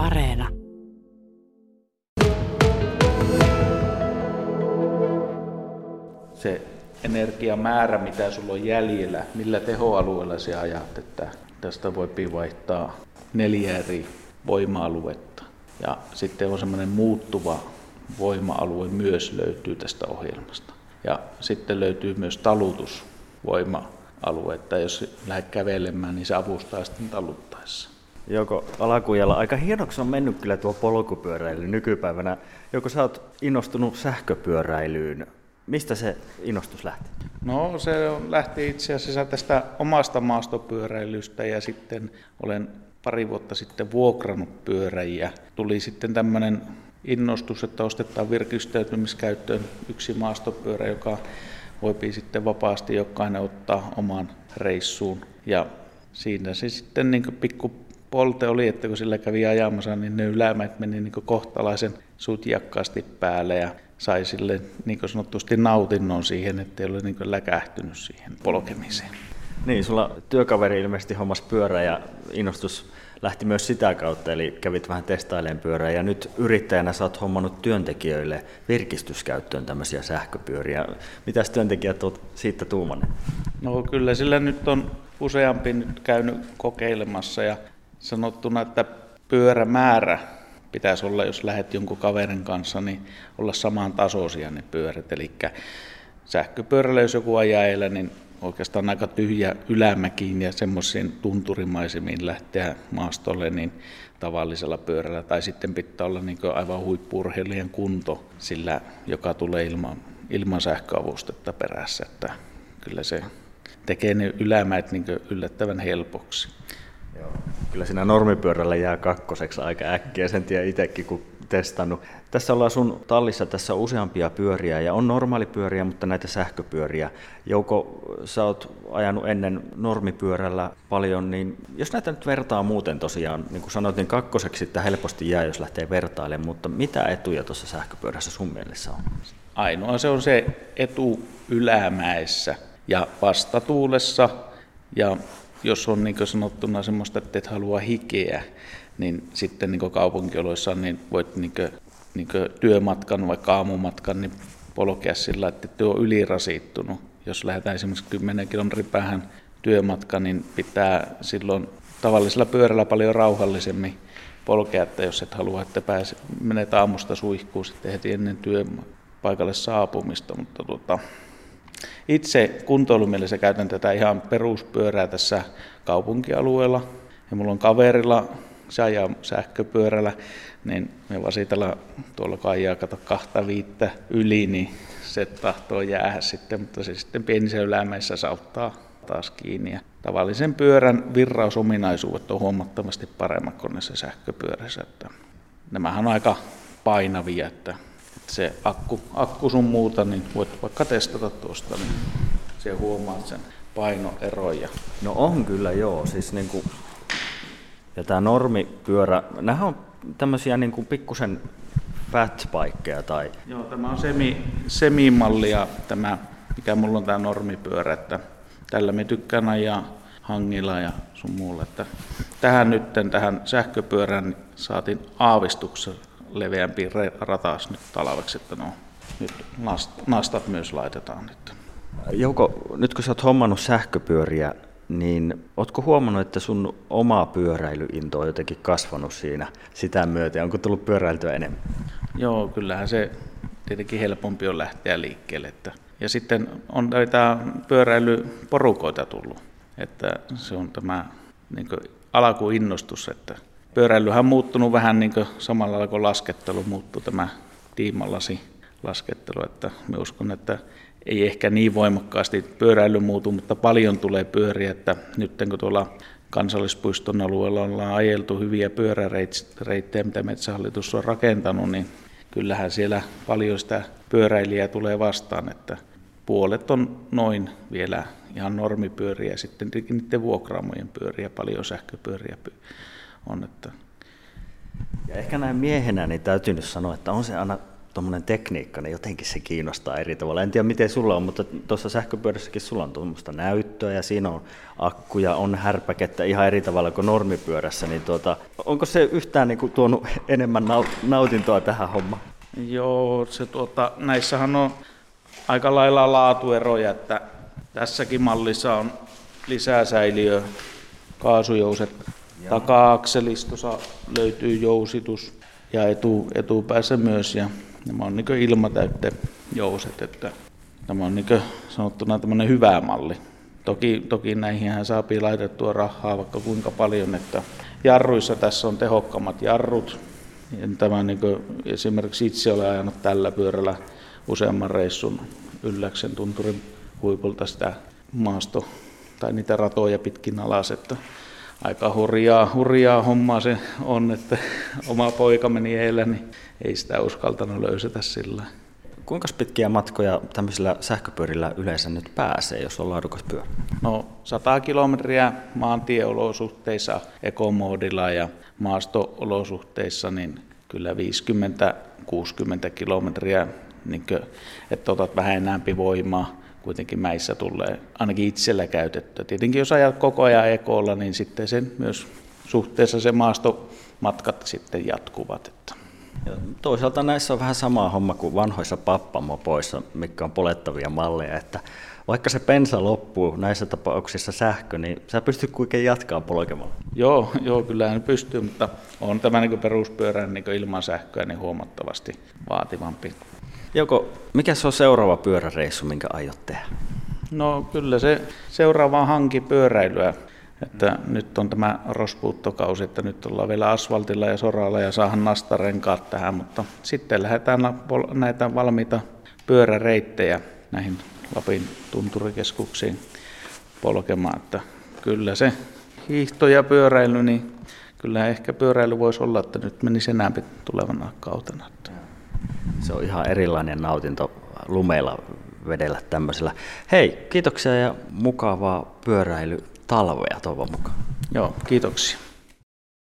Areena. Se energiamäärä, mitä sulla on jäljellä, millä tehoalueella sä ajat, että tästä voi vaihtaa neljä eri voima-aluetta. Ja sitten on semmoinen muuttuva voima-alue myös löytyy tästä ohjelmasta. Ja sitten löytyy myös talutusvoima-alue, että jos lähdet kävelemään, niin se avustaa sitten taluttaessa. Joko alakujalla aika hienoksi on mennyt kyllä tuo polkupyöräily nykypäivänä. Joko sä oot innostunut sähköpyöräilyyn. Mistä se innostus lähti? No se lähti itse asiassa tästä omasta maastopyöräilystä ja sitten olen pari vuotta sitten vuokrannut pyöräjiä. Tuli sitten tämmöinen innostus, että ostetaan virkistäytymiskäyttöön yksi maastopyörä, joka voipi sitten vapaasti jokainen ottaa oman reissuun. Ja siinä se sitten niin pikku polte oli, että kun sillä kävi ajamassa, niin ne ylämät meni niin kohtalaisen sutjakkaasti päälle ja sai sille niin sanotusti nautinnon siihen, ettei ole niin läkähtynyt siihen polkemiseen. Niin, sulla työkaveri ilmeisesti hommas pyörä ja innostus lähti myös sitä kautta, eli kävit vähän testailemaan pyörää ja nyt yrittäjänä sä oot hommannut työntekijöille virkistyskäyttöön tämmöisiä sähköpyöriä. Mitäs työntekijät oot siitä tuumanne? No kyllä sillä nyt on useampi nyt käynyt kokeilemassa ja sanottuna, että pyörämäärä pitäisi olla, jos lähdet jonkun kaverin kanssa, niin olla samaan tasoisia ne pyörät. Eli sähköpyörällä, jos joku ajaa niin oikeastaan aika tyhjä ylämäkiin ja semmoisiin tunturimaisemiin lähteä maastolle niin tavallisella pyörällä. Tai sitten pitää olla niin aivan huippurheilijan kunto, sillä joka tulee ilman, ilman sähköavustetta perässä. Että kyllä se tekee ne ylämäet niin yllättävän helpoksi. Joo. Kyllä siinä normipyörällä jää kakkoseksi aika äkkiä, sen tiedän itsekin kun testannut. Tässä ollaan sun tallissa tässä useampia pyöriä ja on normaalipyöriä, mutta näitä sähköpyöriä. Jouko, sä oot ajanut ennen normipyörällä paljon, niin jos näitä nyt vertaa muuten tosiaan, niin kuin sanoit, niin kakkoseksi että helposti jää, jos lähtee vertailemaan, mutta mitä etuja tuossa sähköpyörässä sun mielessä on? Ainoa se on se etu ylämäessä ja vastatuulessa ja jos on niin sanottuna semmoista, että et halua hikeä, niin sitten niin kaupunkioloissa niin voit niin kuin, niin työmatkan vai aamumatkan niin polkea sillä, että et ole ylirasittunut. Jos lähdetään esimerkiksi 10 kilometrin päähän työmatka, niin pitää silloin tavallisella pyörällä paljon rauhallisemmin polkea, että jos et halua, että pääse, menet aamusta suihkuun sitten heti ennen työpaikalle saapumista, mutta tuota, itse kuntoilumielessä käytän tätä ihan peruspyörää tässä kaupunkialueella. Ja mulla on kaverilla, se ajaa sähköpyörällä, niin me vasitella tuolla kaijaa kato kahta viittä yli, niin se tahtoo jäädä sitten, mutta se sitten pienissä ylämäissä sauttaa taas kiinni. Ja tavallisen pyörän virrausominaisuudet on huomattavasti paremmat kuin näissä sähköpyörässä. Että nämähän on aika painavia, että se akku, akku sun muuta, niin voit vaikka testata tuosta, niin se huomaat sen painoeroja. No on kyllä joo, siis niin kuin, ja tämä normipyörä, nämä on tämmöisiä niin kuin pikkusen fatbikeja tai... Joo, tämä on semi, semimallia tämä, mikä mulla on tämä normipyörä, että tällä me tykkään ajaa hangilla ja sun muulle. Että tähän nyt, tähän sähköpyörään saatiin aavistuksen leveämpi ratas nyt talveksi, että no, nyt nastat myös laitetaan nyt. Jouko, nyt kun sä oot hommannut sähköpyöriä, niin ootko huomannut, että sun oma pyöräilyinto on jotenkin kasvanut siinä sitä myöten? Onko tullut pyöräiltyä enemmän? Joo, kyllähän se tietenkin helpompi on lähteä liikkeelle. Että, ja sitten on näitä pyöräilyporukoita tullut, että se on tämä niin alkuinnostus, että pyöräilyhän on muuttunut vähän niin kuin samalla lailla kuin laskettelu muuttui tämä tiimallasi laskettelu, että me uskon, että ei ehkä niin voimakkaasti pyöräily muutu, mutta paljon tulee pyöriä, että nyt kun tuolla kansallispuiston alueella ollaan ajeltu hyviä pyöräreittejä, mitä Metsähallitus on rakentanut, niin kyllähän siellä paljon sitä pyöräilijää tulee vastaan, että puolet on noin vielä ihan normipyöriä, sitten niiden vuokraamojen pyöriä, paljon sähköpyöriä on. Että... Ja ehkä näin miehenä niin täytyy nyt sanoa, että on se aina tuommoinen tekniikka, niin jotenkin se kiinnostaa eri tavalla. En tiedä miten sulla on, mutta tuossa sähköpyörässäkin sulla on tuommoista näyttöä ja siinä on akkuja, on härpäkettä ihan eri tavalla kuin normipyörässä. Niin tuota, onko se yhtään niin kuin tuonut enemmän nautintoa tähän hommaan? Joo, se tuota, näissähän on aika lailla laatueroja, että tässäkin mallissa on lisää säiliö, kaasujouset, taka-akselistossa löytyy jousitus ja etu, etupäässä myös ja nämä on niin ilmatäytte jouset, että tämä on niin sanottuna tämmöinen hyvä malli. Toki, toki näihin saa laitettua rahaa vaikka kuinka paljon, että jarruissa tässä on tehokkaammat jarrut. Ja tämä niin esimerkiksi itse olen ajanut tällä pyörällä useamman reissun Ylläksen tunturin huipulta sitä maasto tai niitä ratoja pitkin alas, että aika hurjaa, hurjaa hommaa se on, että oma poika meni eilen, niin ei sitä uskaltanut löysätä sillä. Kuinka pitkiä matkoja tämmöisillä sähköpyörillä yleensä nyt pääsee, jos on laadukas pyörä? No 100 kilometriä maantieolosuhteissa, ekomoodilla ja maastoolosuhteissa, niin kyllä 50-60 kilometriä, niin kuin, että otat vähän enemmän voimaa kuitenkin mäissä tulee ainakin itsellä käytettyä. Tietenkin jos ajat koko ajan ekolla, niin sitten sen myös suhteessa se maastomatkat sitten jatkuvat. Että. Ja toisaalta näissä on vähän sama homma kuin vanhoissa pappamopoissa, mikä on polettavia malleja, että vaikka se pensa loppuu näissä tapauksissa sähkö, niin sä pystyt kuitenkin jatkaa polkemalla. Joo, joo kyllä en pysty, mutta on tämä niin peruspyörän niin ilman sähköä niin huomattavasti vaativampi Joko, mikä se on seuraava pyöräreissu, minkä aiot tehdä? No kyllä se seuraava hanki pyöräilyä. Että mm. nyt on tämä rospuuttokausi, että nyt ollaan vielä asfaltilla ja soralla ja saahan nastarenkaat tähän, mutta sitten lähdetään näitä valmiita pyöräreittejä näihin Lapin tunturikeskuksiin polkemaan. Että kyllä se hiihto ja pyöräily, niin kyllä ehkä pyöräily voisi olla, että nyt menisi enää tulevana kautena. Se on ihan erilainen nautinto lumeilla vedellä tämmöisellä. Hei, kiitoksia ja mukavaa pyöräily talvea toivon mukaan. Joo, kiitoksia.